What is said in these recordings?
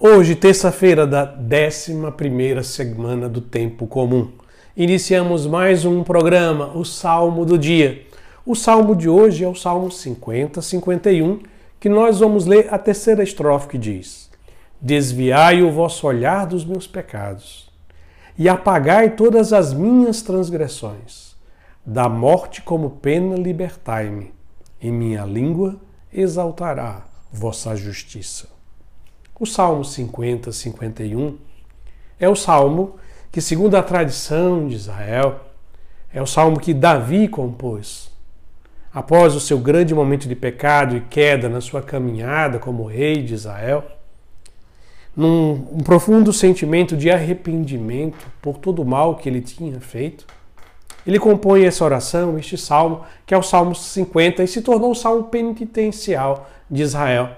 Hoje, terça-feira da 11 semana do Tempo Comum, iniciamos mais um programa, o Salmo do Dia. O salmo de hoje é o Salmo 50, 51, que nós vamos ler a terceira estrofe que diz: Desviai o vosso olhar dos meus pecados e apagai todas as minhas transgressões. Da morte como pena libertai-me, e minha língua exaltará vossa justiça. O Salmo 50, 51 é o salmo que, segundo a tradição de Israel, é o salmo que Davi compôs. Após o seu grande momento de pecado e queda na sua caminhada como rei de Israel, num um profundo sentimento de arrependimento por todo o mal que ele tinha feito, ele compõe essa oração, este salmo, que é o Salmo 50, e se tornou o salmo penitencial de Israel.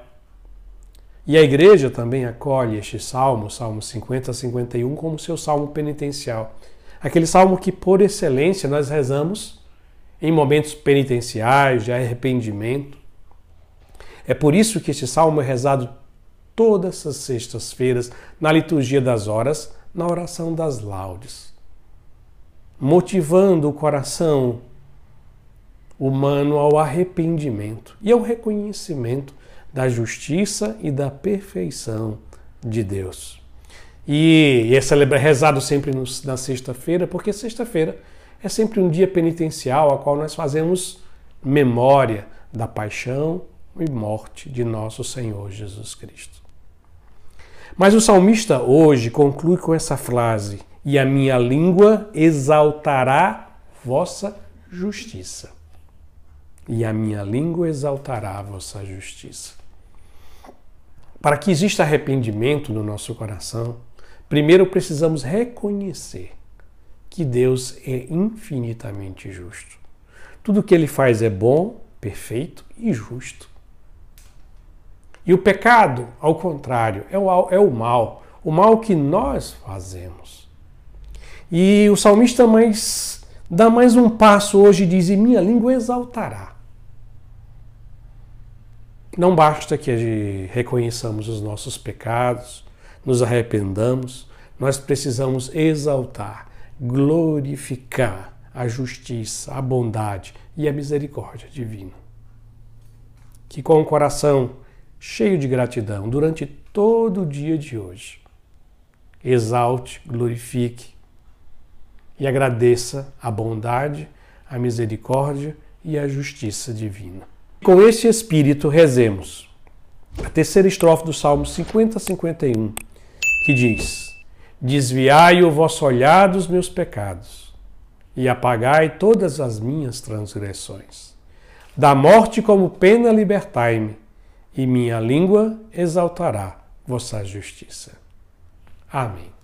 E a igreja também acolhe este salmo, Salmo 50 a 51, como seu salmo penitencial. Aquele salmo que, por excelência, nós rezamos em momentos penitenciais, de arrependimento. É por isso que este salmo é rezado todas as sextas-feiras na liturgia das horas, na oração das laudes, motivando o coração humano ao arrependimento e ao reconhecimento da justiça e da perfeição de Deus. E é rezado sempre na sexta-feira, porque sexta-feira é sempre um dia penitencial, a qual nós fazemos memória da paixão e morte de nosso Senhor Jesus Cristo. Mas o salmista hoje conclui com essa frase: E a minha língua exaltará vossa justiça. E a minha língua exaltará vossa justiça. Para que exista arrependimento no nosso coração, primeiro precisamos reconhecer que Deus é infinitamente justo. Tudo que ele faz é bom, perfeito e justo. E o pecado, ao contrário, é o, é mal, o mal que nós fazemos. E o salmista mais, dá mais um passo hoje e diz: E minha língua exaltará. Não basta que reconheçamos os nossos pecados, nos arrependamos, nós precisamos exaltar, glorificar a justiça, a bondade e a misericórdia divina. Que com o coração cheio de gratidão durante todo o dia de hoje, exalte, glorifique e agradeça a bondade, a misericórdia e a justiça divina. Com este espírito, rezemos a terceira estrofe do Salmo 50 a 51, que diz: Desviai o vosso olhar dos meus pecados e apagai todas as minhas transgressões. Da morte como pena libertai-me, e minha língua exaltará vossa justiça. Amém.